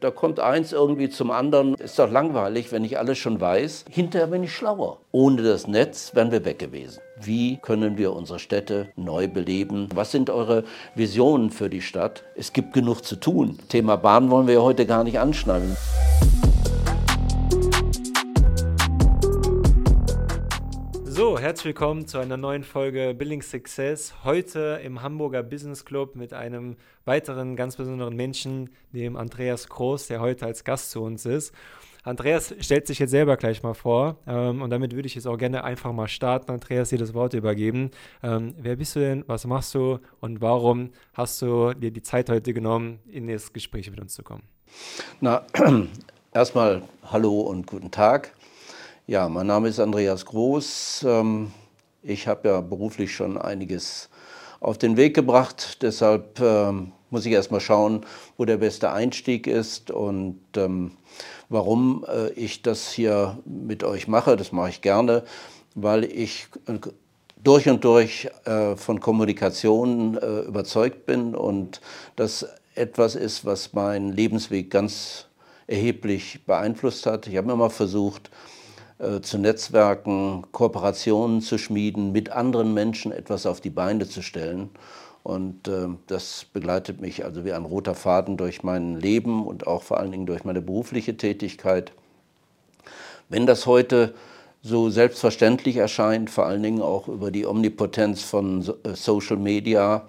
Da kommt eins irgendwie zum anderen. Ist doch langweilig, wenn ich alles schon weiß. Hinterher bin ich schlauer. Ohne das Netz wären wir weg gewesen. Wie können wir unsere Städte neu beleben? Was sind eure Visionen für die Stadt? Es gibt genug zu tun. Thema Bahn wollen wir heute gar nicht anschneiden. Herzlich willkommen zu einer neuen Folge Building Success. Heute im Hamburger Business Club mit einem weiteren ganz besonderen Menschen, dem Andreas Groß, der heute als Gast zu uns ist. Andreas stellt sich jetzt selber gleich mal vor ähm, und damit würde ich jetzt auch gerne einfach mal starten. Andreas, dir das Wort übergeben. Ähm, wer bist du denn? Was machst du? Und warum hast du dir die Zeit heute genommen, in das Gespräch mit uns zu kommen? Na, erstmal Hallo und guten Tag. Ja, mein Name ist Andreas Groß. Ähm, ich habe ja beruflich schon einiges auf den Weg gebracht. Deshalb ähm, muss ich erst mal schauen, wo der beste Einstieg ist und ähm, warum äh, ich das hier mit euch mache. Das mache ich gerne, weil ich äh, durch und durch äh, von Kommunikation überzeugt bin und das etwas ist, was meinen Lebensweg ganz erheblich beeinflusst hat. Ich habe immer versucht, zu Netzwerken, Kooperationen zu schmieden, mit anderen Menschen etwas auf die Beine zu stellen. Und äh, das begleitet mich also wie ein roter Faden durch mein Leben und auch vor allen Dingen durch meine berufliche Tätigkeit. Wenn das heute so selbstverständlich erscheint, vor allen Dingen auch über die Omnipotenz von äh, Social Media,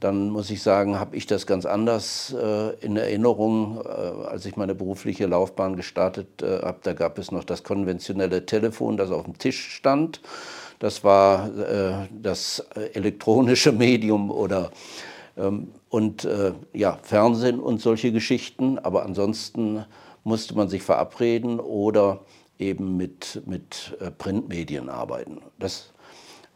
dann muss ich sagen, habe ich das ganz anders äh, in Erinnerung, äh, als ich meine berufliche Laufbahn gestartet äh, habe. Da gab es noch das konventionelle Telefon, das auf dem Tisch stand. Das war äh, das elektronische Medium oder ähm, und äh, ja, Fernsehen und solche Geschichten. Aber ansonsten musste man sich verabreden oder eben mit, mit äh, Printmedien arbeiten. Das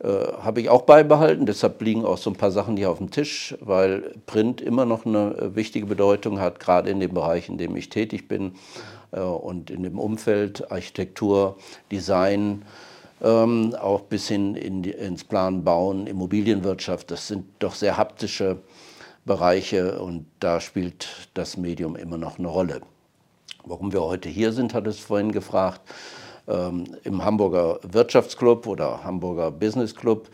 äh, habe ich auch beibehalten. Deshalb liegen auch so ein paar Sachen hier auf dem Tisch, weil Print immer noch eine wichtige Bedeutung hat, gerade in dem Bereich, in dem ich tätig bin äh, und in dem Umfeld Architektur, Design, ähm, auch bis hin in die, ins Planen, Bauen, Immobilienwirtschaft. Das sind doch sehr haptische Bereiche und da spielt das Medium immer noch eine Rolle. Warum wir heute hier sind, hat es vorhin gefragt im Hamburger Wirtschaftsclub oder Hamburger Business Club.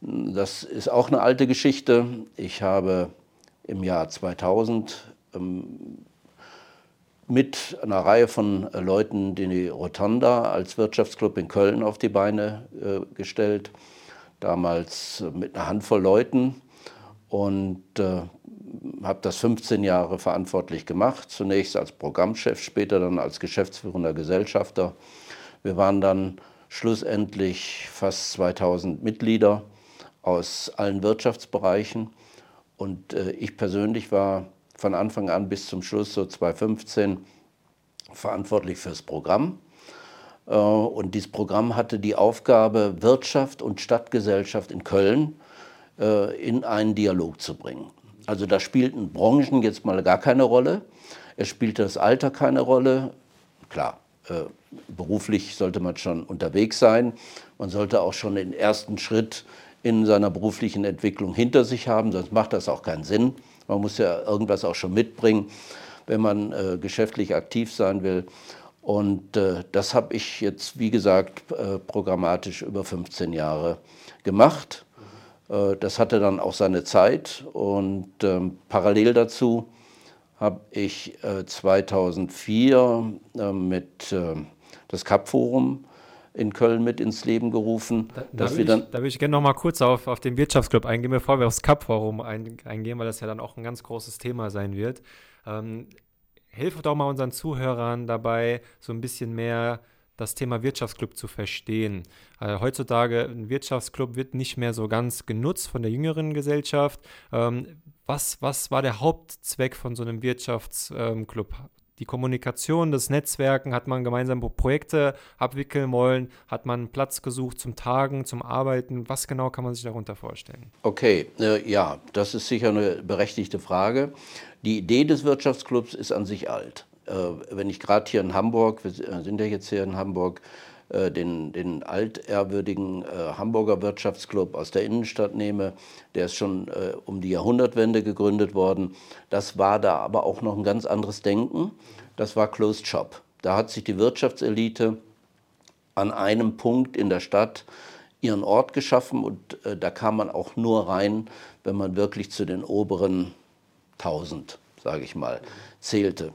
Das ist auch eine alte Geschichte. Ich habe im Jahr 2000 ähm, mit einer Reihe von Leuten die Rotonda als Wirtschaftsclub in Köln auf die Beine äh, gestellt. Damals mit einer Handvoll Leuten und äh, habe das 15 Jahre verantwortlich gemacht. Zunächst als Programmchef, später dann als geschäftsführender Gesellschafter. Wir waren dann schlussendlich fast 2000 Mitglieder aus allen Wirtschaftsbereichen. Und äh, ich persönlich war von Anfang an bis zum Schluss, so 2015, verantwortlich fürs Programm. Äh, und dieses Programm hatte die Aufgabe, Wirtschaft und Stadtgesellschaft in Köln äh, in einen Dialog zu bringen. Also da spielten Branchen jetzt mal gar keine Rolle. Es spielte das Alter keine Rolle. Klar, beruflich sollte man schon unterwegs sein. Man sollte auch schon den ersten Schritt in seiner beruflichen Entwicklung hinter sich haben, sonst macht das auch keinen Sinn. Man muss ja irgendwas auch schon mitbringen, wenn man äh, geschäftlich aktiv sein will. Und äh, das habe ich jetzt, wie gesagt, äh, programmatisch über 15 Jahre gemacht. Äh, das hatte dann auch seine Zeit und ähm, parallel dazu habe ich 2004 äh, äh, mit äh, das Cup-Forum in Köln mit ins Leben gerufen. Da, da, will, ich, da würde ich gerne noch mal kurz auf, auf den Wirtschaftsclub eingehen, bevor wir aufs Cup-Forum ein, eingehen, weil das ja dann auch ein ganz großes Thema sein wird. Ähm, hilf doch mal unseren Zuhörern dabei, so ein bisschen mehr das Thema Wirtschaftsclub zu verstehen. Also heutzutage ein Wirtschaftsclub wird nicht mehr so ganz genutzt von der jüngeren Gesellschaft. Ähm, was, was war der Hauptzweck von so einem Wirtschaftsclub? die Kommunikation, das Netzwerken, hat man gemeinsam Projekte abwickeln wollen, hat man Platz gesucht zum Tagen, zum Arbeiten. Was genau kann man sich darunter vorstellen? Okay, äh, ja, das ist sicher eine berechtigte Frage. Die Idee des Wirtschaftsclubs ist an sich alt. Äh, wenn ich gerade hier in Hamburg, wir sind ja jetzt hier in Hamburg, äh, den, den altehrwürdigen äh, Hamburger Wirtschaftsclub aus der Innenstadt nehme, der ist schon äh, um die Jahrhundertwende gegründet worden. Das war da aber auch noch ein ganz anderes Denken. Das war Closed Shop. Da hat sich die Wirtschaftselite an einem Punkt in der Stadt ihren Ort geschaffen und äh, da kam man auch nur rein, wenn man wirklich zu den oberen 1000, sage ich mal, zählte.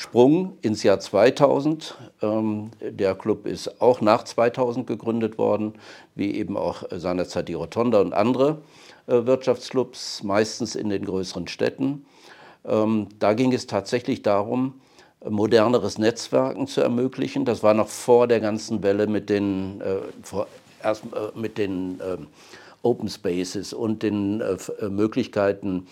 Sprung ins Jahr 2000. Ähm, der Club ist auch nach 2000 gegründet worden, wie eben auch seinerzeit die Rotonda und andere äh, Wirtschaftsclubs, meistens in den größeren Städten. Ähm, da ging es tatsächlich darum, moderneres Netzwerken zu ermöglichen. Das war noch vor der ganzen Welle mit den, äh, äh, mit den äh, Open Spaces und den Möglichkeiten,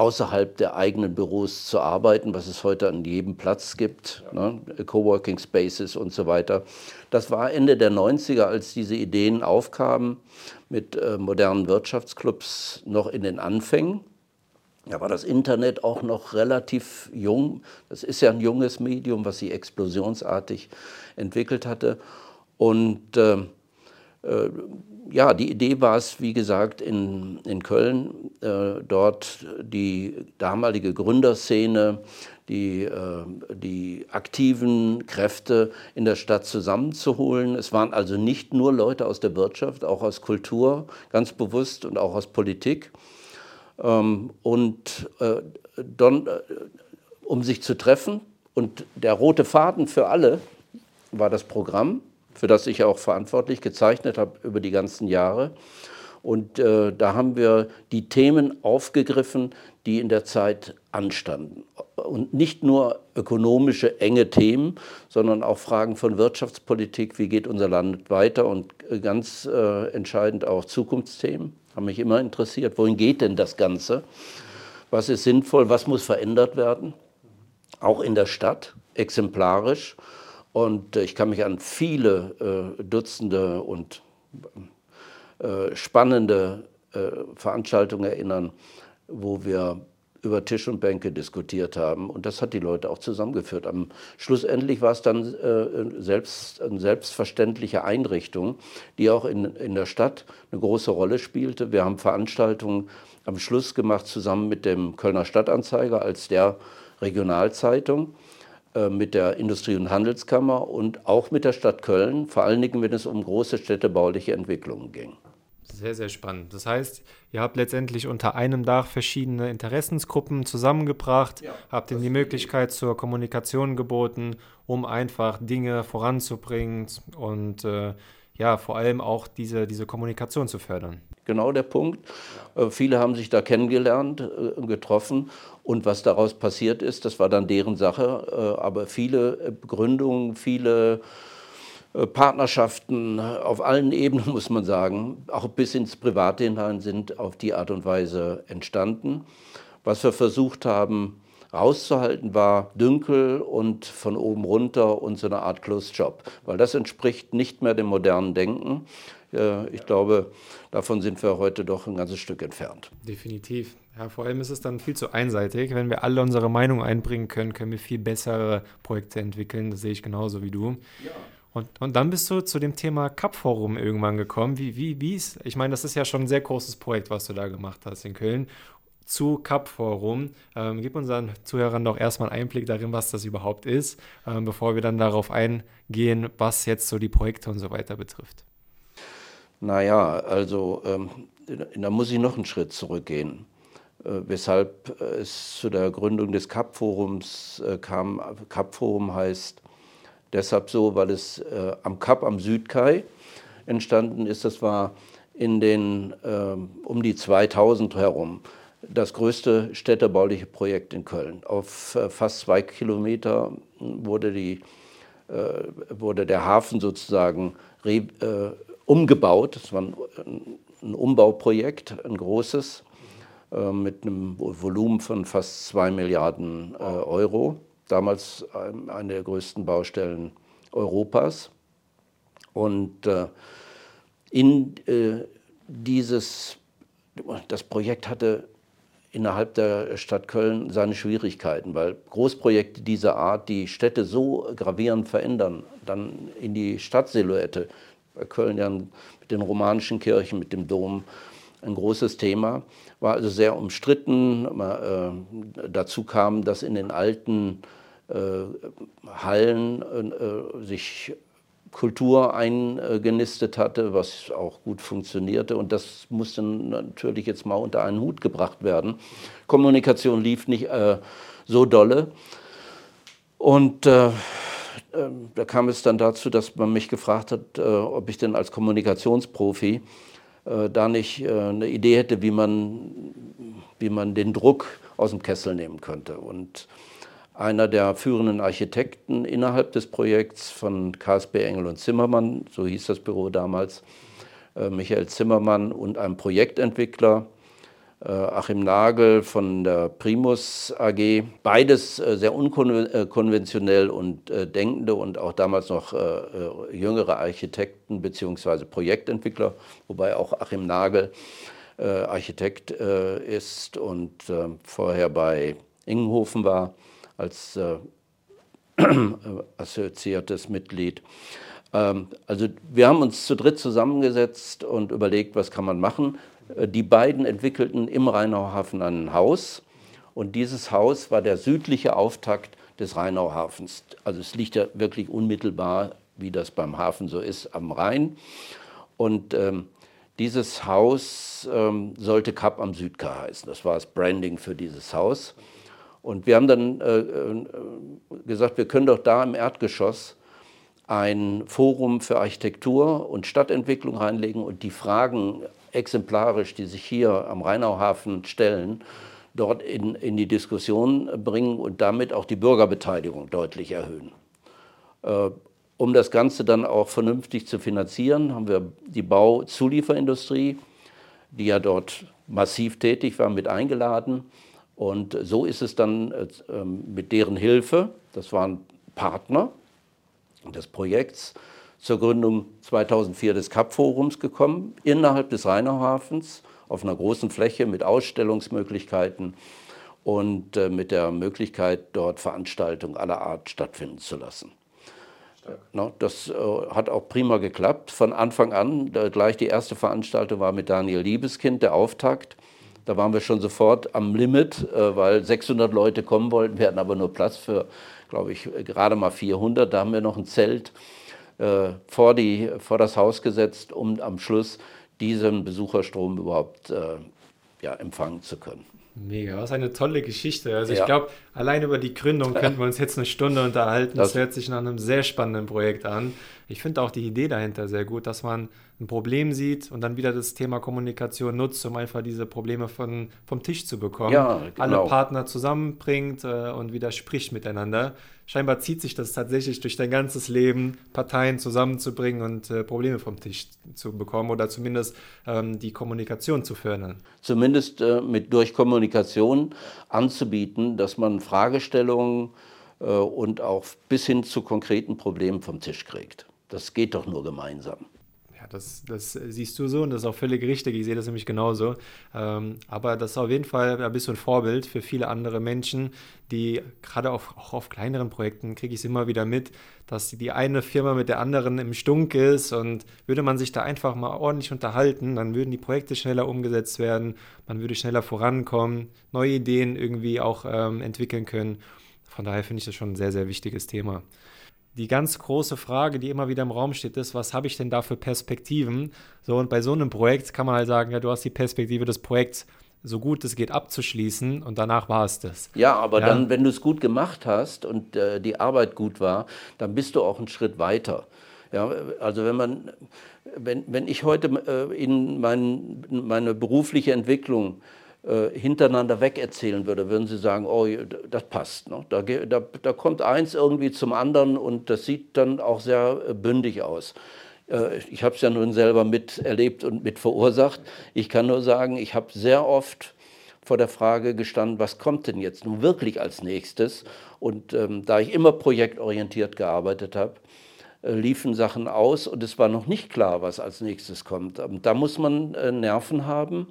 außerhalb der eigenen Büros zu arbeiten, was es heute an jedem Platz gibt, ja. ne? Coworking Spaces und so weiter. Das war Ende der 90er, als diese Ideen aufkamen mit modernen Wirtschaftsclubs noch in den Anfängen. Da war das Internet auch noch relativ jung. Das ist ja ein junges Medium, was sich explosionsartig entwickelt hatte. Und äh, äh, ja, die Idee war es, wie gesagt, in, in Köln, äh, dort die damalige Gründerszene, die, äh, die aktiven Kräfte in der Stadt zusammenzuholen. Es waren also nicht nur Leute aus der Wirtschaft, auch aus Kultur, ganz bewusst und auch aus Politik. Ähm, und äh, don, äh, um sich zu treffen. Und der rote Faden für alle war das Programm, für das ich auch verantwortlich gezeichnet habe über die ganzen Jahre. Und äh, da haben wir die Themen aufgegriffen, die in der Zeit anstanden. Und nicht nur ökonomische, enge Themen, sondern auch Fragen von Wirtschaftspolitik, wie geht unser Land weiter und äh, ganz äh, entscheidend auch Zukunftsthemen haben mich immer interessiert. Wohin geht denn das Ganze? Was ist sinnvoll? Was muss verändert werden? Auch in der Stadt, exemplarisch. Und äh, ich kann mich an viele äh, Dutzende und äh, spannende Veranstaltungen erinnern, wo wir über Tisch und Bänke diskutiert haben. Und das hat die Leute auch zusammengeführt. Am schlussendlich war es dann äh, selbst, eine selbstverständliche Einrichtung, die auch in, in der Stadt eine große Rolle spielte. Wir haben Veranstaltungen am Schluss gemacht zusammen mit dem Kölner Stadtanzeiger als der Regionalzeitung mit der Industrie- und Handelskammer und auch mit der Stadt Köln, vor allen Dingen, wenn es um große städtebauliche Entwicklungen ging. Sehr, sehr spannend. Das heißt, ihr habt letztendlich unter einem Dach verschiedene Interessensgruppen zusammengebracht, ja, habt ihnen die Möglichkeit zur Kommunikation geboten, um einfach Dinge voranzubringen und äh, ja, vor allem auch diese, diese Kommunikation zu fördern. Genau der Punkt. Äh, viele haben sich da kennengelernt, äh, getroffen und was daraus passiert ist, das war dann deren Sache. Äh, aber viele Gründungen, viele äh, Partnerschaften auf allen Ebenen, muss man sagen, auch bis ins Private hinein sind auf die Art und Weise entstanden. Was wir versucht haben rauszuhalten, war Dünkel und von oben runter und so eine Art Closed Job, weil das entspricht nicht mehr dem modernen Denken. Äh, ich glaube, davon sind wir heute doch ein ganzes Stück entfernt. Definitiv. Ja, vor allem ist es dann viel zu einseitig. Wenn wir alle unsere Meinung einbringen können, können wir viel bessere Projekte entwickeln. Das sehe ich genauso wie du. Ja. Und, und dann bist du zu dem Thema Cup-Forum irgendwann gekommen. Wie, wie, wie ist, ich meine, das ist ja schon ein sehr großes Projekt, was du da gemacht hast in Köln. Zu Cup-Forum. Ähm, gib unseren Zuhörern doch erstmal einen Einblick darin, was das überhaupt ist, ähm, bevor wir dann darauf eingehen, was jetzt so die Projekte und so weiter betrifft. Naja, also ähm, da muss ich noch einen Schritt zurückgehen. Äh, weshalb es zu der Gründung des Cup-Forums äh, kam. Cup-Forum heißt deshalb so, weil es äh, am Kap am Südkai entstanden ist. Das war in den äh, um die 2000 herum das größte städtebauliche Projekt in Köln. Auf äh, fast zwei Kilometer wurde, die, äh, wurde der Hafen sozusagen re, äh, umgebaut. Das war ein, ein, Umbauprojekt, ein großes, äh, mit einem Volumen von fast zwei Milliarden Euro damals eine der größten Baustellen Europas. Und äh, in äh, dieses, das Projekt hatte innerhalb der Stadt Köln seine Schwierigkeiten, weil Großprojekte dieser Art die Städte so gravierend verändern, dann in die Stadtsilhouette, bei Köln ja mit den romanischen Kirchen, mit dem Dom, ein großes Thema, war also sehr umstritten. Äh, dazu kam, dass in den alten äh, Hallen äh, sich Kultur eingenistet hatte, was auch gut funktionierte. Und das musste natürlich jetzt mal unter einen Hut gebracht werden. Kommunikation lief nicht äh, so dolle. Und äh, da kam es dann dazu, dass man mich gefragt hat, äh, ob ich denn als Kommunikationsprofi äh, da nicht äh, eine Idee hätte, wie man, wie man den Druck aus dem Kessel nehmen könnte. Und einer der führenden Architekten innerhalb des Projekts von KSB Engel und Zimmermann, so hieß das Büro damals, Michael Zimmermann und ein Projektentwickler, Achim Nagel von der Primus AG. Beides äh, sehr unkonventionell und denkende und auch damals noch jüngere Architekten bzw. Projektentwickler, wobei auch Achim Nagel Architekt ist und vorher bei Ingenhofen war als äh, assoziiertes Mitglied. Ähm, also wir haben uns zu dritt zusammengesetzt und überlegt, was kann man machen. Die beiden entwickelten im Rheinauhafen ein Haus und dieses Haus war der südliche Auftakt des Rheinauhafens. Also es liegt ja wirklich unmittelbar, wie das beim Hafen so ist, am Rhein. Und ähm, dieses Haus ähm, sollte Kap am Südkar heißen. Das war das Branding für dieses Haus. Und wir haben dann äh, äh, gesagt, wir können doch da im Erdgeschoss ein Forum für Architektur und Stadtentwicklung reinlegen und die Fragen exemplarisch, die sich hier am Rheinauhafen stellen, dort in, in die Diskussion bringen und damit auch die Bürgerbeteiligung deutlich erhöhen. Äh, um das Ganze dann auch vernünftig zu finanzieren, haben wir die Bauzulieferindustrie, die ja dort massiv tätig war, mit eingeladen. Und so ist es dann äh, ähm, mit deren Hilfe, das waren Partner des Projekts, zur Gründung 2004 des Kap-Forums gekommen, innerhalb des Rheinauhafens, auf einer großen Fläche mit Ausstellungsmöglichkeiten und äh, mit der Möglichkeit, dort Veranstaltungen aller Art stattfinden zu lassen. No, das äh, hat auch prima geklappt. Von Anfang an, gleich die erste Veranstaltung war mit Daniel Liebeskind, der Auftakt. Da waren wir schon sofort am Limit, äh, weil 600 Leute kommen wollten. Wir hatten aber nur Platz für, glaube ich, gerade mal 400. Da haben wir noch ein Zelt äh, vor, die, vor das Haus gesetzt, um am Schluss diesen Besucherstrom überhaupt äh, ja, empfangen zu können. Mega, was eine tolle Geschichte. Also ja. ich glaube, allein über die Gründung könnten wir uns jetzt eine Stunde unterhalten. Das, das hört sich nach einem sehr spannenden Projekt an. Ich finde auch die Idee dahinter sehr gut, dass man ein Problem sieht und dann wieder das Thema Kommunikation nutzt, um einfach diese Probleme von, vom Tisch zu bekommen. Ja, genau. Alle Partner zusammenbringt äh, und wieder spricht miteinander. Scheinbar zieht sich das tatsächlich durch dein ganzes Leben, Parteien zusammenzubringen und äh, Probleme vom Tisch zu bekommen oder zumindest ähm, die Kommunikation zu fördern. Zumindest äh, mit, durch Kommunikation anzubieten, dass man Fragestellungen äh, und auch bis hin zu konkreten Problemen vom Tisch kriegt. Das geht doch nur gemeinsam das, das siehst du so und das ist auch völlig richtig. Ich sehe das nämlich genauso. Ähm, aber das ist auf jeden Fall ein bisschen ein Vorbild für viele andere Menschen, die gerade auf, auch auf kleineren Projekten kriege ich es immer wieder mit, dass die eine Firma mit der anderen im Stunk ist und würde man sich da einfach mal ordentlich unterhalten, dann würden die Projekte schneller umgesetzt werden, man würde schneller vorankommen, neue Ideen irgendwie auch ähm, entwickeln können. Von daher finde ich das schon ein sehr, sehr wichtiges Thema die ganz große Frage, die immer wieder im Raum steht, ist, was habe ich denn da für Perspektiven? So, und bei so einem Projekt kann man halt sagen, ja, du hast die Perspektive des Projekts so gut es geht abzuschließen und danach war es das. Ja, aber ja. dann, wenn du es gut gemacht hast und äh, die Arbeit gut war, dann bist du auch einen Schritt weiter. Ja, also wenn man, wenn, wenn ich heute äh, in mein, meine berufliche Entwicklung äh, hintereinander weg erzählen würde, würden Sie sagen, oh, das passt. Ne? Da, da, da kommt eins irgendwie zum anderen und das sieht dann auch sehr äh, bündig aus. Äh, ich habe es ja nun selber miterlebt und mit verursacht. Ich kann nur sagen, ich habe sehr oft vor der Frage gestanden, was kommt denn jetzt nun wirklich als nächstes? Und ähm, da ich immer projektorientiert gearbeitet habe, liefen Sachen aus und es war noch nicht klar, was als nächstes kommt. Ähm, da muss man Nerven haben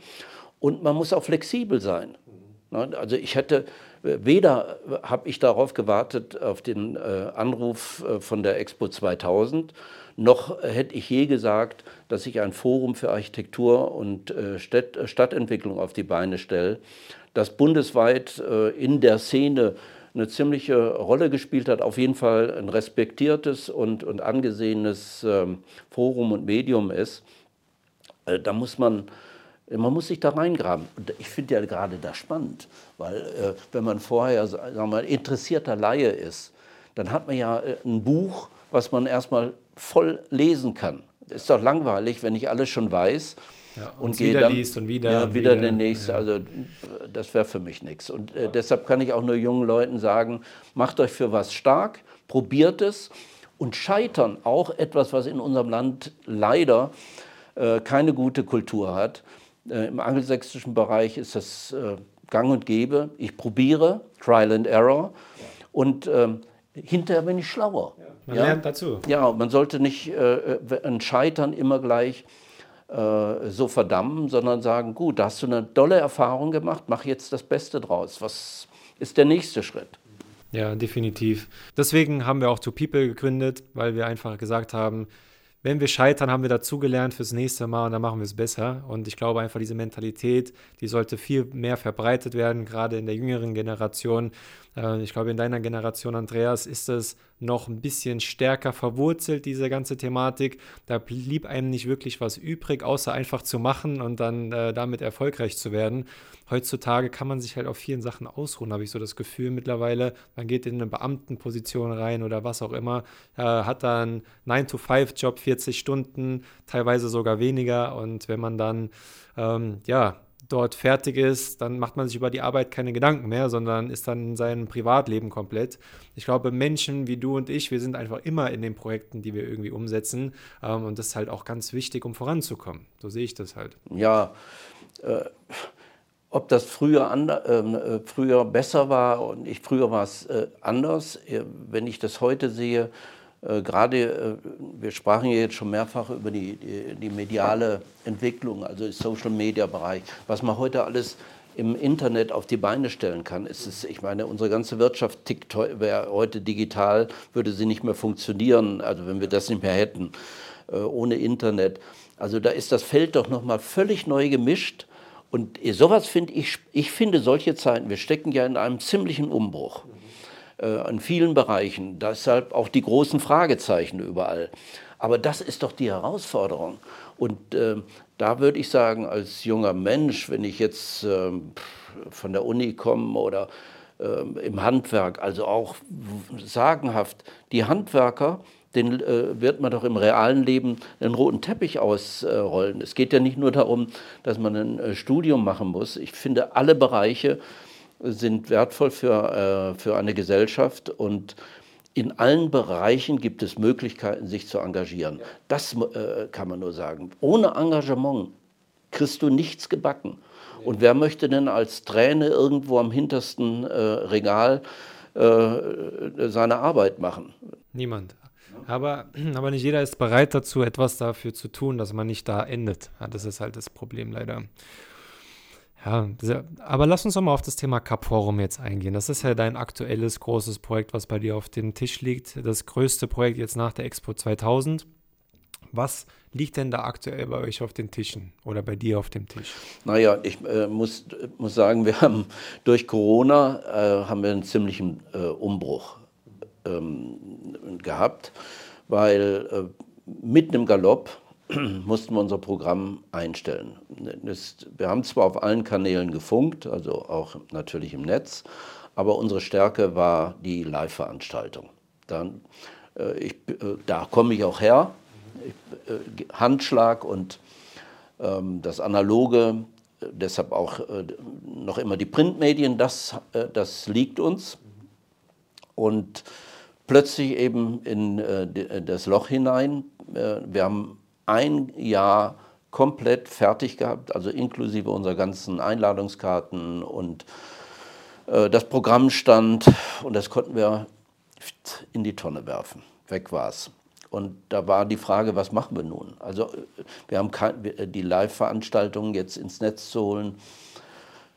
und man muss auch flexibel sein. Ne? Also ich hätte, weder habe ich darauf gewartet, auf den äh, Anruf äh, von der Expo 2000, noch hätte ich je gesagt, dass ich ein Forum für Architektur und äh, Stadtentwicklung auf die Beine stelle, das bundesweit in der Szene eine ziemliche Rolle gespielt hat, auf jeden Fall ein respektiertes und, und angesehenes ähm, Forum und Medium ist. Da muss man man muss sich da reingraben. Und ich finde ja gerade das spannend, weil äh, wenn man vorher sagen wir mal, interessierter Laie ist, dann hat man ja äh, ein Buch, was man erstmal voll lesen kann. Ist doch langweilig, wenn ich alles schon weiß. Ja, und, und wieder dann, liest und wieder. Ja, wieder, wieder der nächste. Ja. Also das wäre für mich nichts. Und äh, deshalb kann ich auch nur jungen Leuten sagen, macht euch für was stark, probiert es. Und Scheitern, auch etwas, was in unserem Land leider äh, keine gute Kultur hat, Im angelsächsischen Bereich ist das äh, gang und gäbe. Ich probiere, Trial and Error. Und ähm, hinterher bin ich schlauer. Man ja? lernt dazu. Ja, man sollte nicht äh, ein Scheitern immer gleich äh, so verdammen, sondern sagen, gut, da hast du eine tolle Erfahrung gemacht, mach jetzt das Beste draus. Was ist der nächste Schritt? Ja, definitiv. Deswegen haben wir auch To People gegründet, weil wir einfach gesagt haben, wenn wir scheitern, haben wir dazugelernt fürs nächste Mal und dann machen wir es besser. Und ich glaube einfach, diese Mentalität, die sollte viel mehr verbreitet werden, gerade in der jüngeren Generation. Äh, ich glaube, in deiner Generation, Andreas, ist es noch ein bisschen stärker verwurzelt, diese ganze Thematik. Da blieb einem nicht wirklich was übrig, außer einfach zu machen und dann äh, damit erfolgreich zu werden. Heutzutage kann man sich halt auf vielen Sachen ausruhen, habe ich so das Gefühl mittlerweile. Man geht in eine Beamtenposition rein oder was auch immer, äh, hat dann 9-to-5-Job, 40 Stunden, teilweise sogar weniger. Und wenn man dann, ähm, ja, dort fertig ist, dann macht man sich über die Arbeit keine Gedanken mehr, sondern ist dann in seinem Privatleben komplett. Ich glaube, Menschen wie du und ich, wir sind einfach immer in den Projekten, die wir irgendwie umsetzen. Ähm, und das ist halt auch ganz wichtig, um voranzukommen. So sehe ich das halt. Ja, äh, ob das früher, ähm, äh, früher besser war und ich, früher war es äh, anders. Äh, wenn ich das heute sehe, äh, gerade, äh, wir sprachen ja jetzt schon mehrfach über die, die, die mediale Entwicklung, also Social-Media-Bereich, was man heute alles im Internet auf die Beine stellen kann. Es, ich meine, unsere ganze Wirtschaft tickt heute digital, würde sie nicht mehr funktionieren, also wenn wir das nicht mehr hätten, äh, ohne Internet. Also da ist das Feld doch nochmal völlig neu gemischt. Und sowas finde ich, ich finde solche Zeiten, wir stecken ja in einem ziemlichen Umbruch äh, in vielen Bereichen. Deshalb auch die großen Fragezeichen überall. Aber das ist doch die Herausforderung. Und äh, da würde ich sagen, als junger Mensch, wenn ich jetzt äh, von der Uni komme oder äh, im Handwerk, also auch sagenhaft, die Handwerker, den äh, wird man doch im realen Leben einen roten Teppich ausrollen. es geht ja nicht nur darum, dass man ein äh, Studium machen muss. Ich finde, alle Bereiche sind wertvoll für, äh, für eine Gesellschaft und in allen Bereichen gibt es Möglichkeiten, sich zu engagieren. Das äh, kann man nur sagen. Ohne Engagement kriegst du nichts gebacken. Und wer möchte denn als Träne irgendwo am hintersten äh, Regal äh, seine Arbeit machen? Niemand. Aber, aber nicht jeder ist bereit dazu, etwas dafür zu tun, dass man nicht da endet. Ja, das ist halt das Problem leider. Ja, aber lass uns doch mal auf das Thema Cup Forum jetzt eingehen. Das ist ja dein aktuelles großes Projekt, was bei dir auf dem Tisch liegt. Das größte Projekt jetzt nach der Expo 2000. Was liegt denn da aktuell bei euch auf den Tischen oder bei dir auf dem Tisch? Naja, ich äh, muss, muss sagen, wir haben durch Corona äh, haben wir einen ziemlichen äh, Umbruch ähm, gehabt, weil äh, mitten im Galopp mussten wir unser Programm einstellen. Das, wir haben zwar auf allen Kanälen gefunkt, also auch natürlich im Netz, aber unsere Stärke war die Live-Veranstaltung. Dann, äh, ich, äh, da komme ich auch her. Ich, äh, Handschlag und ähm, das Analoge, deshalb auch äh, noch immer die Printmedien, das, äh, das liegt uns. Und plötzlich eben in äh, das Loch hinein. wir haben ein Jahr komplett fertig gehabt, also inklusive unserer ganzen Einladungskarten und äh, das Programm stand und das konnten wir in die Tonne werfen. Weg war es. Und da war die Frage, was machen wir nun? Also wir haben kein, die Live-Veranstaltungen jetzt ins Netz zu holen,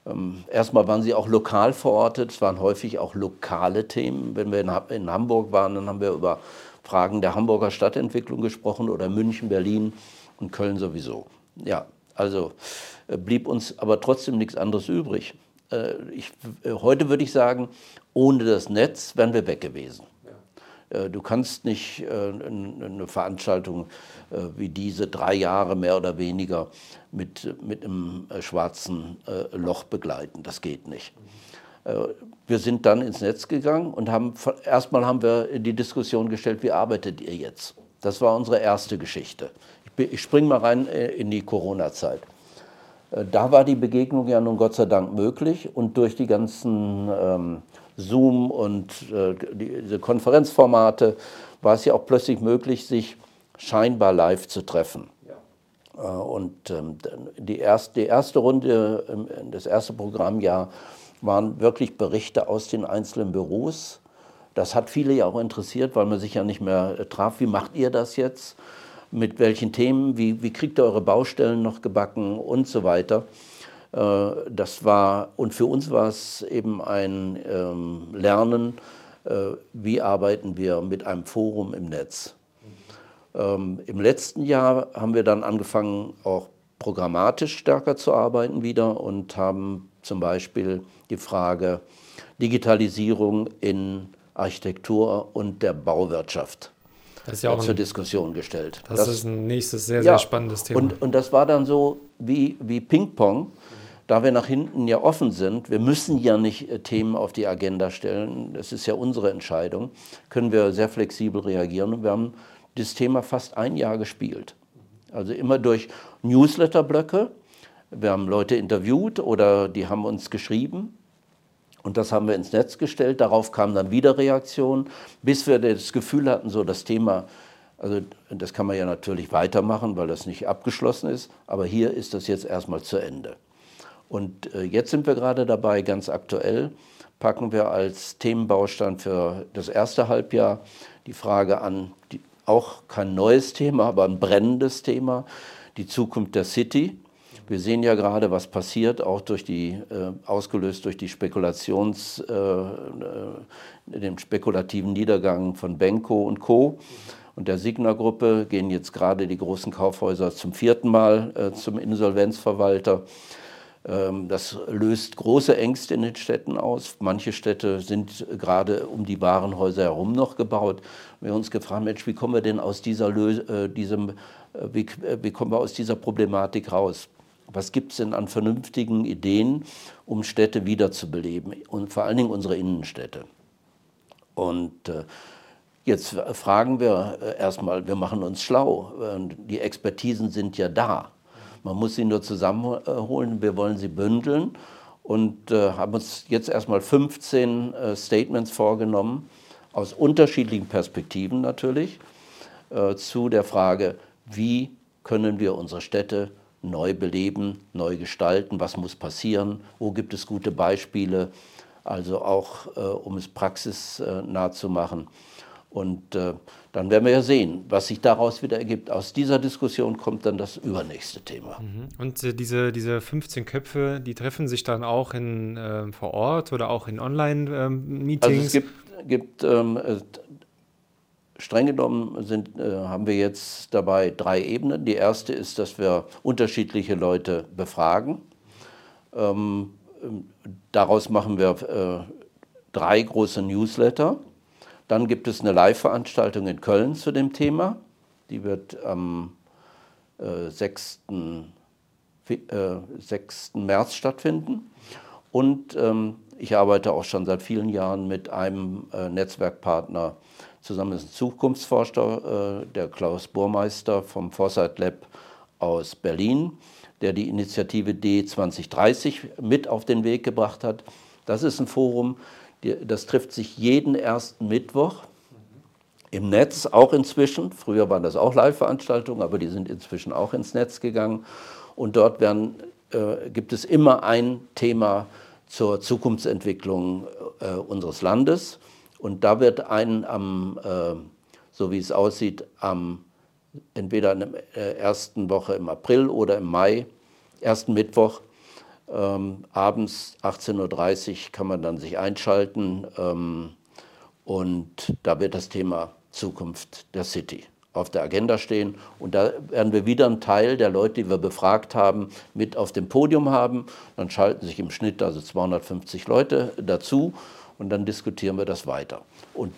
Ähm, erstmal waren sie auch lokal verortet, es waren häufig auch lokale Themen. Wenn wir in Hamburg waren, dann haben wir über Fragen der Hamburger Stadtentwicklung gesprochen oder München, Berlin und Köln sowieso. Ja, also äh, blieb uns aber trotzdem nichts anderes übrig. Äh, ich, äh, heute würde ich sagen, ohne das Netz wären wir weg gewesen. Du kannst nicht eine Veranstaltung wie diese drei Jahre mehr oder weniger mit, mit einem schwarzen Loch begleiten. Das geht nicht. Wir sind dann ins Netz gegangen und haben erstmal haben wir die Diskussion gestellt, wie arbeitet ihr jetzt? Das war unsere erste Geschichte. Ich, ich springe mal rein in die Corona-Zeit. Äh, da war die Begegnung ja nun Gott sei Dank möglich und durch die ganzen ähm, Zoom und äh, diese Konferenzformate war es ja auch plötzlich möglich, sich scheinbar live zu treffen. Ja. Äh, und ähm, die, erst, die erste Runde, ähm, das erste Programmjahr waren wirklich Berichte aus den einzelnen Büros. Das hat viele ja auch interessiert, weil man sich ja nicht mehr äh, traf. Wie macht ihr das jetzt? mit welchen Themen, wie, wie kriegt ihr eure Baustellen noch gebacken und so weiter. Äh, das war, und für uns war es eben ein ähm, Lernen, äh, wie arbeiten wir mit einem Forum im Netz. Ähm, Im letzten Jahr haben wir dann angefangen, auch programmatisch stärker zu arbeiten wieder und haben zum Beispiel die Frage Digitalisierung in Architektur und der Bauwirtschaft das ist ja auch zur ein, Diskussion gestellt. Das, das, ist ein nächstes sehr, sehr ja, spannendes Thema. Und, und das war dann so wie, wie Ping-Pong, da wir nach hinten ja offen sind. Wir müssen ja nicht äh, Themen auf die Agenda stellen, das ist ja unsere Entscheidung, können wir sehr flexibel reagieren. Und wir haben das Thema fast ein Jahr gespielt. Also immer durch Newsletter-Blöcke. Wir haben Leute interviewt oder die haben uns geschrieben und das haben wir ins Netz gestellt. Darauf kamen dann wieder Reaktionen, bis wir das Gefühl hatten, so das Thema, also das kann man ja natürlich weitermachen, weil das nicht abgeschlossen ist, aber hier ist das jetzt erstmal zu Ende. Und äh, jetzt sind wir gerade dabei, ganz aktuell, packen wir als Themenbaustein für das erste Halbjahr die Frage an, die, auch kein neues Thema, aber ein brennendes Thema, die Zukunft der City. Wir sehen ja gerade, was passiert, auch durch die, äh, ausgelöst durch die Spekulations, äh, äh, den spekulativen Niedergang von Benko und Co. Und der Signa-Gruppe gehen jetzt gerade die großen Kaufhäuser zum vierten Mal äh, zum Insolvenzverwalter. Ähm, das löst große Ängste in den Städten aus. Manche Städte sind gerade um die Warenhäuser herum noch gebaut. Wir haben uns gefragt, Mensch, wie kommen wir denn aus dieser, äh, diesem, äh, wie, wie kommen wir aus dieser Problematik raus? Was gibt es denn an vernünftigen Ideen, um Städte wiederzubeleben und vor allen Dingen unsere Innenstädte? Und äh, jetzt fragen wir äh, erstmal, wir machen uns schlau. Die Expertisen sind ja da. Man muss sie nur zusammenholen. Wir wollen sie bündeln und äh, haben uns jetzt erstmal 15 äh, Statements vorgenommen, aus unterschiedlichen Perspektiven natürlich, zu der Frage, wie können wir unsere Städte neu beleben, neu gestalten, was muss passieren, wo gibt es gute Beispiele, also auch äh, um es praxisnah zu machen. Und äh, dann werden wir ja sehen, was sich daraus wieder ergibt. Aus dieser Diskussion kommt dann das übernächste Thema. Mhm. Und äh, diese, diese 15 Köpfe, die treffen sich dann auch in, äh, vor Ort oder auch in Online-Meetings? also es gibt, gibt ähm, äh, Streng genommen sind, äh, haben wir jetzt dabei drei Ebenen. Die erste ist, dass wir unterschiedliche Leute befragen. Ähm, daraus machen wir äh, drei große Newsletter. Dann gibt es eine Live-Veranstaltung in Köln zu dem Thema. Die wird am äh, 6. 6. Äh, März stattfinden. Und ähm, ich arbeite auch schon seit vielen Jahren mit einem äh, Netzwerkpartner zusammen ist ein Zukunftsforscher, äh, der Klaus Burmeister vom Foresight Lab aus Berlin, der die Initiative D 2030 mit auf den Weg gebracht hat. Das ist ein Forum, das trifft sich jeden ersten Mittwoch im Netz, auch inzwischen. Früher waren das auch Live-Veranstaltungen, aber die sind inzwischen auch ins Netz gegangen. Und dort werden, äh, gibt es immer ein Thema zur Zukunftsentwicklung äh, unseres Landes. Und da wird einen am, äh, so wie es aussieht, am entweder in der äh, ersten Woche im April oder im Mai, ersten Mittwoch, Ähm, abends 18.30 Uhr kann man dann sich einschalten ähm, und da wird das Thema Zukunft der City auf der Agenda stehen. Und da werden wir wieder einen Teil der Leute, die wir befragt haben, mit auf dem Podium haben. Dann schalten sich im Schnitt also 250 Leute dazu und dann diskutieren wir das weiter. Und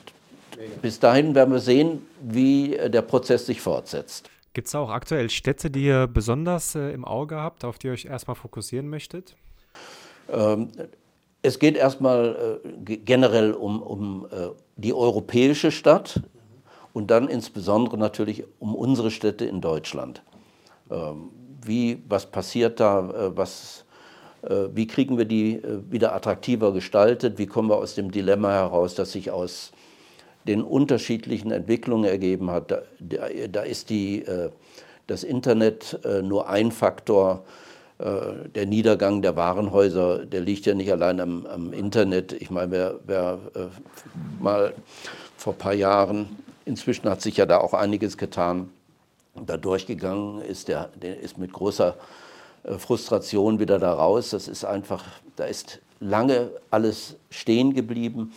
bis dahin werden wir sehen, wie der Prozess sich fortsetzt. Gibt es auch aktuell Städte, die ihr besonders äh, im Auge habt, auf die ihr euch erstmal fokussieren möchtet? Ähm, es geht erstmal äh, generell um, um äh, die europäische Stadt und dann insbesondere natürlich um unsere Städte in Deutschland. Ähm, wie, was passiert da, äh, was, äh, wie kriegen wir die äh, wieder attraktiver gestaltet, wie kommen wir aus dem Dilemma heraus, das sich aus den unterschiedlichen Entwicklungen ergeben hat. Da, da ist die, das Internet nur ein Faktor. Der Niedergang der Warenhäuser, der liegt ja nicht allein am, am Internet. Ich meine, wer, wer mal vor ein paar Jahren Inzwischen hat sich ja da auch einiges getan. Da durchgegangen ist, der, der ist mit großer äh, Frustration wieder da raus. Das ist einfach, da ist lange alles stehen geblieben.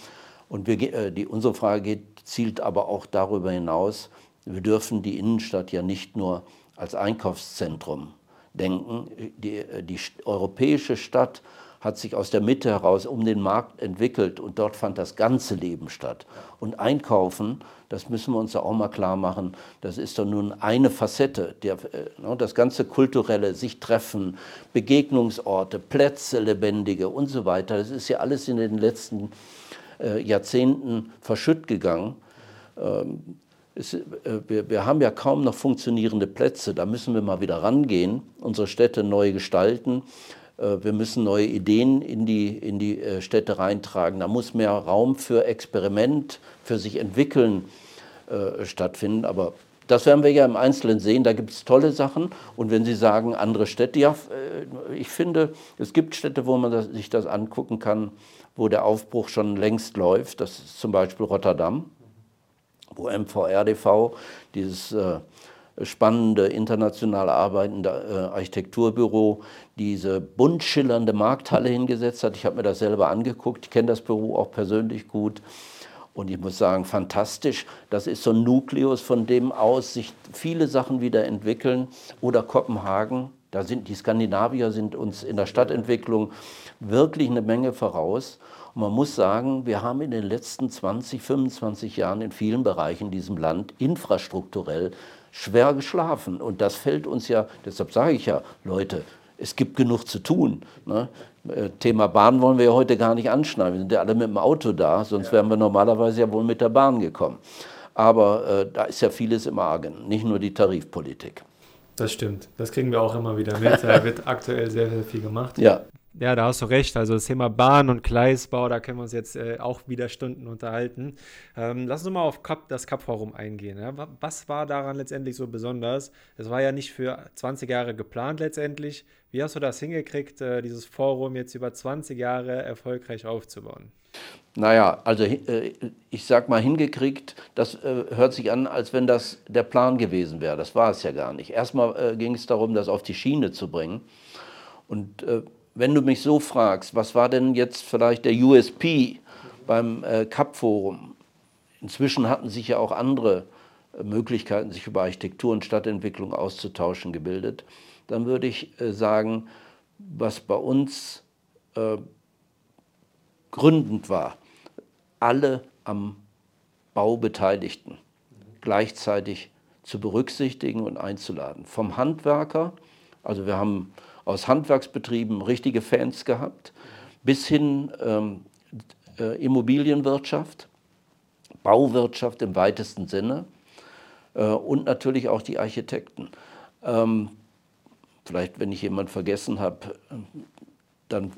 Und wir, äh, die, unsere Frage geht, zielt aber auch darüber hinaus, wir dürfen die Innenstadt ja nicht nur als Einkaufszentrum denken. Die, äh, die europäische Stadt hat sich aus der Mitte heraus um den Markt entwickelt und dort fand das ganze Leben statt. Und Einkaufen, das müssen wir uns ja auch mal klar machen, das ist doch nun eine Facette. Der, äh, ne, das ganze kulturelle, sich treffen, Begegnungsorte, Plätze, lebendige und so weiter, das ist ja alles in den letzten äh, Jahrzehnten verschütt gegangen. Ähm, es, äh, wir, wir, haben ja kaum noch funktionierende Plätze, da müssen wir mal wieder rangehen, unsere Städte neu gestalten. Äh, wir müssen neue Ideen in die, in die äh, Städte reintragen. Da muss mehr Raum für Experiment, für sich entwickeln äh, stattfinden. Aber das werden wir ja im Einzelnen sehen. Da gibt es tolle Sachen. Und wenn Sie sagen, andere Städte, ja, äh, ich finde, es gibt Städte, wo man das, sich das angucken kann, wo der Aufbruch schon längst läuft. Das ist zum Beispiel Rotterdam, wo MVRDV, dieses äh, spannende, international arbeitende äh, Architekturbüro diese bunt schillernde Markthalle hingesetzt hat. Ich habe mir das selber angeguckt, ich kenne das Büro auch persönlich gut. Und ich muss sagen, fantastisch. Das ist so ein Nukleus, von dem aus sich viele Sachen wieder entwickeln. Oder Kopenhagen, da sind die Skandinavier sind uns in der Stadtentwicklung wirklich eine Menge voraus. Und man muss sagen, wir haben in den letzten 20, 25 Jahren in vielen Bereichen in diesem Land infrastrukturell schwer geschlafen. Und das fällt uns ja, deshalb sage ich ja, Leute, es gibt genug zu tun. Ne? Äh, Thema Bahn wollen wir ja heute gar nicht anschneiden. Wir sind ja alle mit dem Auto da, sonst ja. wären wir normalerweise ja wohl mit der Bahn gekommen. Aber äh, da ist ja vieles im Argen, nicht nur die Tarifpolitik. Das stimmt. Das kriegen wir auch immer wieder mit. Da wird aktuell sehr, sehr viel gemacht. Ja. Ja, da hast du recht. Also das Thema Bahn- und Gleisbau, da können wir uns jetzt äh, auch wieder Stunden unterhalten. Ähm, lass uns mal auf Cup, das Cup-Forum eingehen. Ja? Was war daran letztendlich so besonders? Es war ja nicht für 20 Jahre geplant letztendlich. Wie hast du das hingekriegt, äh, dieses Forum jetzt über 20 Jahre erfolgreich aufzubauen? Naja, also äh, ich sag mal hingekriegt, das äh, hört sich an, als wenn das der Plan gewesen wäre. Das war es ja gar nicht. Erstmal äh, ging es darum, das auf die Schiene zu bringen. Und wenn du mich so fragst, was war denn jetzt vielleicht der USP beim äh, Cup-Forum? Inzwischen hatten sich ja auch andere äh, Möglichkeiten, sich über Architektur und Stadtentwicklung auszutauschen, gebildet. Dann würde ich äh, sagen, was bei uns äh, gründend war, alle am Bau Beteiligten gleichzeitig zu berücksichtigen und einzuladen. Vom Handwerker, also wir haben aus Handwerksbetrieben richtige Fans gehabt, bis hin ähm, äh, Immobilienwirtschaft, Bauwirtschaft im weitesten Sinne äh, und natürlich auch die Architekten. Ähm, vielleicht, wenn ich jemanden vergessen habe, dann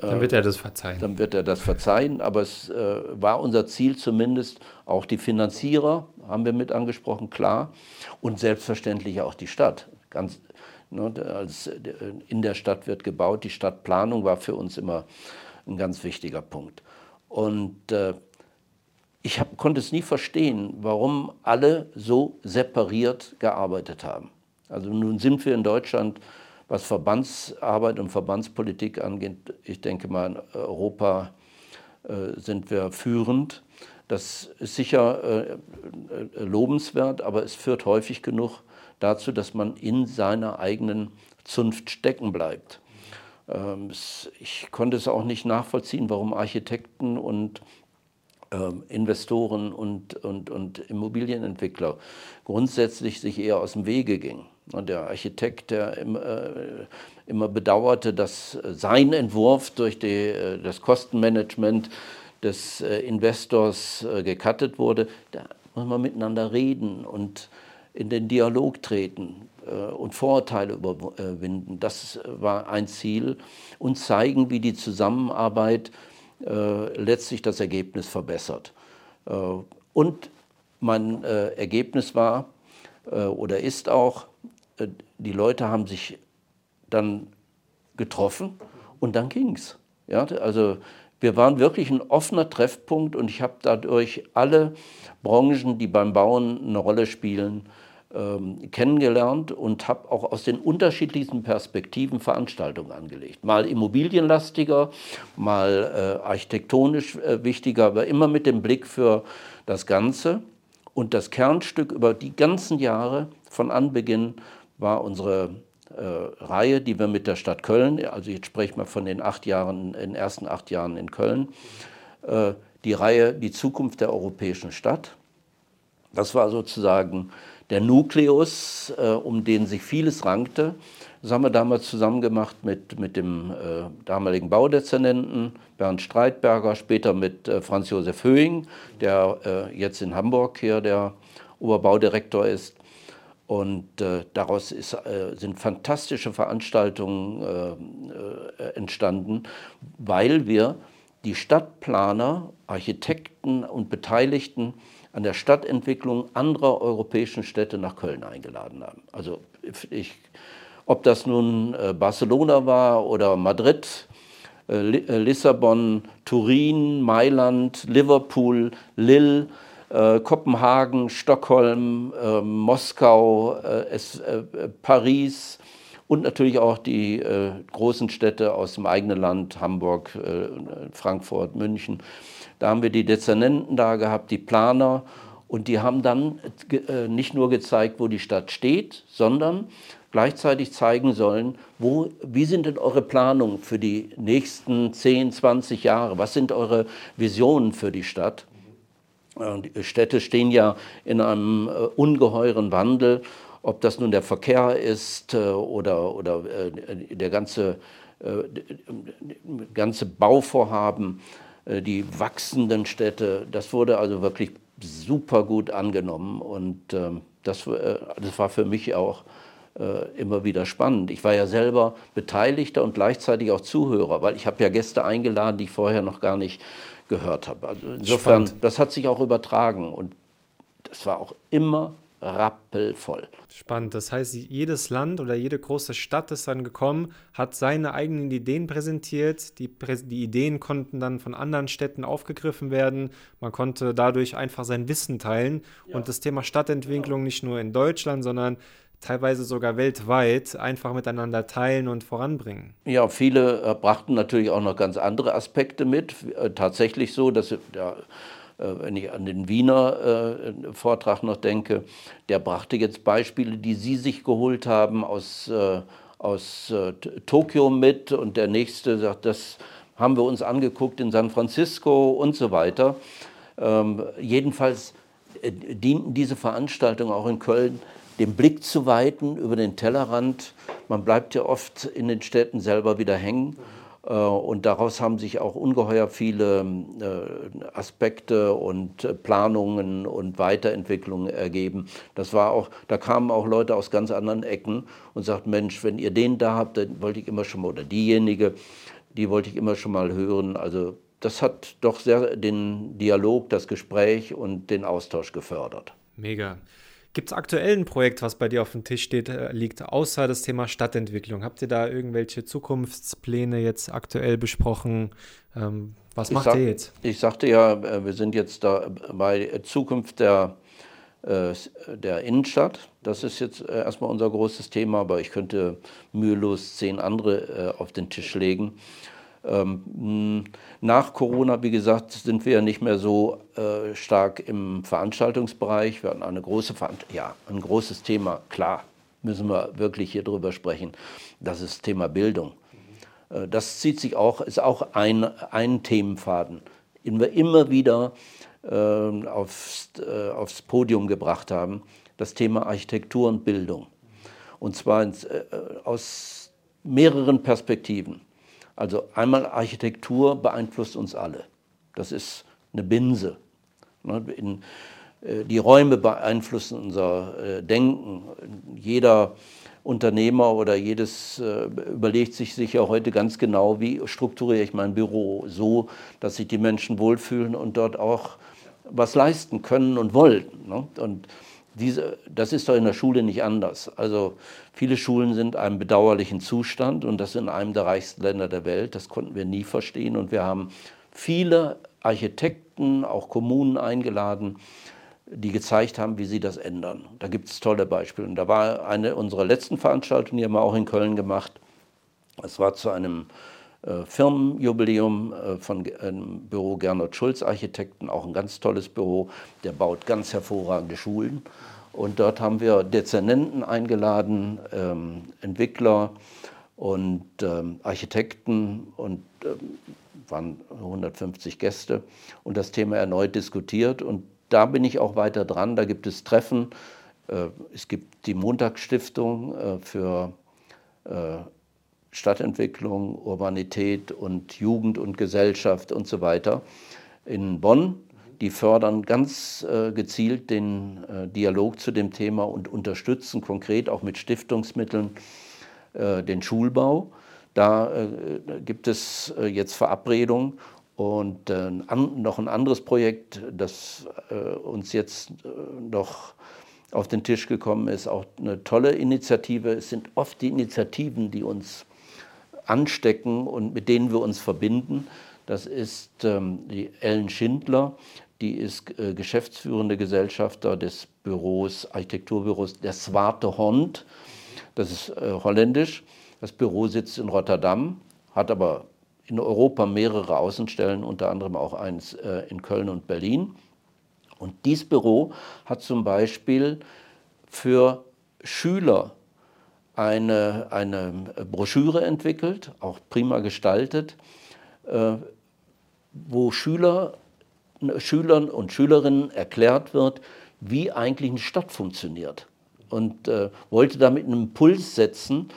äh, dann wird er das verzeihen. Dann wird er das verzeihen. Aber es äh, war unser Ziel zumindest, auch die Finanzierer haben wir mit angesprochen, klar. Und selbstverständlich auch die Stadt. Ganz, in der Stadt wird gebaut. Die Stadtplanung war für uns immer ein ganz wichtiger Punkt. Und äh, ich hab, konnte es nie verstehen, warum alle so separiert gearbeitet haben. Also nun sind wir in Deutschland was Verbandsarbeit und Verbandspolitik angeht, ich denke mal, in Europa äh, sind wir führend. Das ist sicher äh, äh, lobenswert, aber es führt häufig genug dazu, dass man in seiner eigenen Zunft stecken bleibt. Ähm, ich konnte es auch nicht nachvollziehen, warum Architekten und ähm, Investoren und, und, und Immobilienentwickler grundsätzlich sich eher aus dem Wege gingen. Der Architekt, der immer, äh, immer bedauerte, dass sein Entwurf durch die, äh, das Kostenmanagement des äh, Investors äh, gecuttet wurde, da muss man miteinander reden und in den Dialog treten äh, und Vorurteile überwinden. Das war ein Ziel und zeigen, wie die Zusammenarbeit äh, letztlich das Ergebnis verbessert. Äh, und mein Ergebnis war oder ist auch, die Leute haben sich dann getroffen und dann ging es. Ja, also wir waren wirklich ein offener Treffpunkt und ich habe dadurch alle Branchen, die beim Bauen eine Rolle spielen, ähm, kennengelernt und habe auch aus den unterschiedlichsten Perspektiven Veranstaltungen angelegt. Mal immobilienlastiger, mal äh, architektonisch äh, wichtiger, aber immer mit dem Blick für das Ganze. Und das Kernstück über die ganzen Jahre von Anbeginn war unsere äh, Reihe, die wir mit der Stadt Köln, also jetzt sprechen wir von den acht Jahren, den ersten acht Jahren in Köln, äh, die Reihe Die Zukunft der europäischen Stadt. Das war sozusagen der Nukleus, äh, um den sich vieles rankte. Das haben wir damals zusammen gemacht mit, mit dem äh, damaligen Baudezernenten Bernd Streitberger, später mit äh, Franz Josef Höhing, der äh, jetzt in Hamburg hier der Oberbaudirektor ist. Und äh, daraus ist, äh, sind fantastische Veranstaltungen entstanden, weil wir die Stadtplaner, Architekten und Beteiligten an der Stadtentwicklung anderer europäischen Städte nach Köln eingeladen haben. Also ich, ob das nun äh, Barcelona war oder Madrid, äh, äh, Lissabon, Turin, Mailand, Liverpool, Lille, Kopenhagen, Stockholm, Moskau, Paris und natürlich auch die großen Städte aus dem eigenen Land, Hamburg, Frankfurt, München. Da haben wir die Dezernenten da gehabt, die Planer. Und die haben dann äh, nicht nur gezeigt, wo die Stadt steht, sondern gleichzeitig zeigen sollen, wo, wie sind denn eure Planungen für die nächsten 10, 20 Jahre? Was sind eure Visionen für die Stadt? Die Städte stehen ja in einem äh, ungeheuren Wandel, ob das nun der Verkehr ist äh, oder, oder der ganze, ganze Bauvorhaben die wachsenden Städte. Das wurde also wirklich super gut angenommen und ähm, das, äh, das war für mich auch äh, immer wieder spannend. Ich war ja selber Beteiligter und gleichzeitig auch Zuhörer, weil ich habe ja Gäste eingeladen, die ich vorher noch gar nicht gehört habe. Also insofern, Spannend. das hat sich auch übertragen und das war auch immer rappelvoll. Spannend. Das heißt, jedes Land oder jede große Stadt ist dann gekommen, hat seine eigenen Ideen präsentiert. Die, die Ideen konnten dann von anderen Städten aufgegriffen werden. Man konnte dadurch einfach sein Wissen teilen ja. und das Thema Stadtentwicklung nicht nur in Deutschland, sondern teilweise sogar weltweit einfach miteinander teilen und voranbringen. Ja, viele äh, brachten natürlich auch noch ganz andere Aspekte mit. Äh, tatsächlich so, dass ja, wenn ich an den Wiener äh, Vortrag noch denke, der brachte jetzt Beispiele, die Sie sich geholt haben aus, äh, aus Tokio mit und der nächste sagt, das haben wir uns angeguckt in San Francisco und so weiter. Ähm, jedenfalls dienten diese Veranstaltungen auch in Köln, den Blick zu weiten über den Tellerrand. Man bleibt ja oft in den Städten selber wieder hängen. Äh, und daraus haben sich auch ungeheuer viele äh, Aspekte und äh, Planungen und Weiterentwicklungen ergeben. Das war auch, da kamen auch Leute aus ganz anderen Ecken und sagten, Mensch, wenn ihr den da habt, dann wollte ich immer schon mal, oder diejenige, die wollte ich immer schon mal hören. Also das hat doch sehr den Dialog, das Gespräch und den Austausch gefördert. Mega. Gibt es aktuell ein Projekt, was bei dir auf dem Tisch steht, äh, liegt, außer das Thema Stadtentwicklung? Habt ihr da irgendwelche Zukunftspläne jetzt aktuell besprochen? Ähm, was macht sag, ihr jetzt? Ich sagte ja, äh, wir sind jetzt da bei Zukunft der äh, der Innenstadt. Das ist jetzt erstmal unser großes Thema, aber ich könnte mühelos zehn andere auf den Tisch legen. Ähm, nach Corona, wie gesagt, sind wir ja nicht mehr so äh, stark im Veranstaltungsbereich. Wir hatten eine große ja, ein großes Thema, klar, müssen wir wirklich hier drüber sprechen. Das ist Thema Bildung. Äh, das zieht sich auch, ist auch ein, ein Themenfaden, den wir immer wieder äh, aufs, aufs Podium gebracht haben. Das Thema Architektur und Bildung. Und zwar ins, äh, aus mehreren Perspektiven. Also einmal Architektur beeinflusst uns alle. Das ist eine Binse. Ne, äh, die Räume beeinflussen unser äh, Denken. Jeder Unternehmer oder jedes äh, überlegt sich sicher heute ganz genau, wie strukturiere ich mein Büro so, dass sich die Menschen wohlfühlen und dort auch was leisten können und wollen. Ne? Und diese, das ist doch in der Schule nicht anders. Also viele Schulen sind in einem bedauerlichen Zustand und das in einem der reichsten Länder der Welt. Das konnten wir nie verstehen und wir haben viele Architekten, auch Kommunen eingeladen, die gezeigt haben, wie sie das ändern. Da gibt es tolle Beispiele. Und da war eine unserer letzten Veranstaltungen, die haben wir auch in Köln gemacht. Es war zu einem Firmenjubiläum äh, von Büro Gernot Schulz Architekten, auch ein ganz tolles Büro, der baut ganz hervorragende Schulen. Und dort haben wir Dezernenten eingeladen, ähm, Entwickler und ähm, Architekten und ähm, waren 150 Gäste und das Thema erneut diskutiert. Und da bin ich auch weiter dran. Da gibt es Treffen. Äh, es gibt die Montagsstiftung äh, für äh, Stadtentwicklung, Urbanität und Jugend und Gesellschaft und so weiter in Bonn. Die fördern ganz äh, gezielt den äh, Dialog zu dem Thema und unterstützen konkret auch mit Stiftungsmitteln äh, den Schulbau. Da äh, gibt es äh, jetzt Verabredungen und äh, an, noch ein anderes Projekt, das uns jetzt noch auf den Tisch gekommen ist, auch eine tolle Initiative. Es sind oft die Initiativen, die uns anstecken und mit denen wir uns verbinden. Das ist ähm, die Ellen Schindler, die ist äh, geschäftsführende Gesellschafter des Büros, Architekturbüros der Zwarte Hond. Das ist äh, holländisch. Das Büro sitzt in Rotterdam, hat aber in Europa mehrere Außenstellen, unter anderem auch eins äh, in Köln und Berlin. Und dieses Büro hat zum Beispiel für Schüler eine, eine Broschüre entwickelt, auch prima gestaltet, äh, wo Schüler, Schülern und Schülerinnen erklärt wird, wie eigentlich eine Stadt funktioniert. Und äh, wollte damit einen Impuls setzen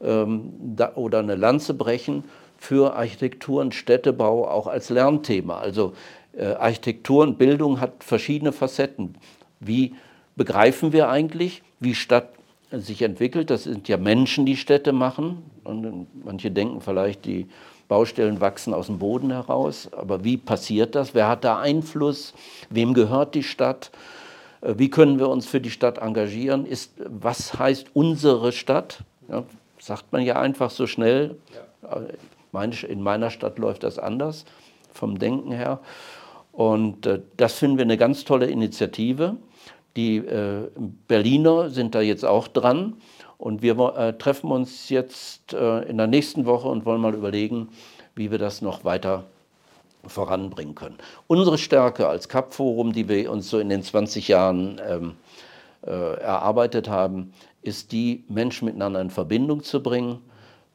ähm, da, oder eine Lanze brechen für Architektur und Städtebau auch als Lernthema. Also äh, Architektur und Bildung hat verschiedene Facetten. Wie begreifen wir eigentlich, wie Stadt sich entwickelt. Das sind ja Menschen, die Städte machen. Und manche denken vielleicht, die Baustellen wachsen aus dem Boden heraus. Aber wie passiert das? Wer hat da Einfluss? Wem gehört die Stadt? Äh, wie können wir uns für die Stadt engagieren? Ist, was heißt unsere Stadt? Ja, sagt man ja einfach so schnell. In meiner Stadt läuft das anders vom Denken her. Und äh, das finden wir eine ganz tolle Initiative. Die äh, Berliner sind da jetzt auch dran und wir äh, treffen uns jetzt äh, in der nächsten Woche und wollen mal überlegen, wie wir das noch weiter voranbringen können. Unsere Stärke als CAP-Forum, die wir uns so in den 20 Jahren ähm, äh, erarbeitet haben, ist die, Menschen miteinander in Verbindung zu bringen,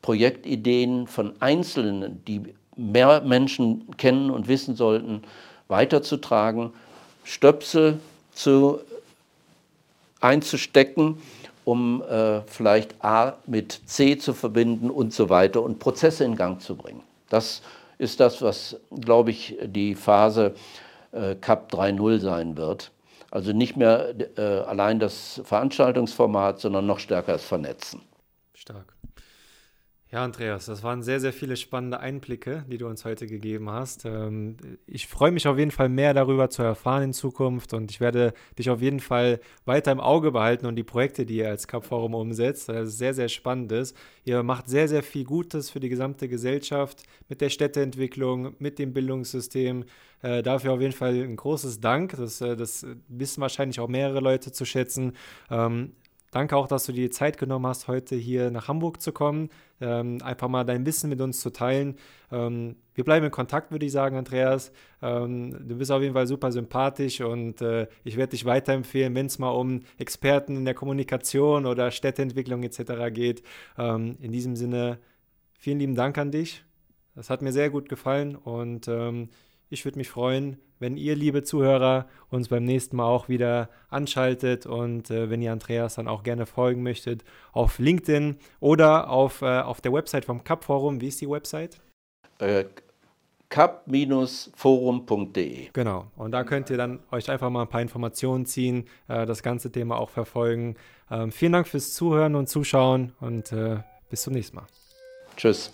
Projektideen von Einzelnen, die mehr Menschen kennen und wissen sollten, weiterzutragen, Stöpsel zu einzustecken, um äh, vielleicht A mit C zu verbinden und so weiter und Prozesse in Gang zu bringen. Das ist das, was, glaube ich, die Phase äh, CAP 3.0 sein wird. Also nicht mehr äh, allein das Veranstaltungsformat, sondern noch stärker das Vernetzen. Stark. Ja, Andreas, das waren sehr, sehr viele spannende Einblicke, die du uns heute gegeben hast. Ähm, ich freue mich auf jeden Fall mehr darüber zu erfahren in Zukunft und ich werde dich auf jeden Fall weiter im Auge behalten und die Projekte, die ihr als Cup Forum umsetzt, das ist sehr, sehr spannend. Ihr macht sehr, sehr viel Gutes für die gesamte Gesellschaft mit der Städteentwicklung, mit dem Bildungssystem. Äh, dafür auf jeden Fall ein großes Dank. Das, äh, das wissen wahrscheinlich auch mehrere Leute zu schätzen. Ähm, Danke auch, dass du dir die Zeit genommen hast, heute hier nach Hamburg zu kommen, ähm, einfach mal dein Wissen mit uns zu teilen. Ähm, wir bleiben in Kontakt, würde ich sagen, Andreas. Ähm, du bist auf jeden Fall super sympathisch und äh, ich werde dich weiterempfehlen, wenn es mal um Experten in der Kommunikation oder Städteentwicklung etc. geht. Ähm, in diesem Sinne, vielen lieben Dank an dich. Das hat mir sehr gut gefallen und ähm, ich würde mich freuen, wenn ihr, liebe Zuhörer, uns beim nächsten Mal auch wieder anschaltet und äh, wenn ihr Andreas dann auch gerne folgen möchtet auf LinkedIn oder auf, äh, auf der Website vom Cup Forum. Wie ist die Website? Äh, cup-forum.de. Genau. Und da könnt ihr dann euch einfach mal ein paar Informationen ziehen, äh, das ganze Thema auch verfolgen. Ähm, vielen Dank fürs Zuhören und Zuschauen und äh, bis zum nächsten Mal. Tschüss.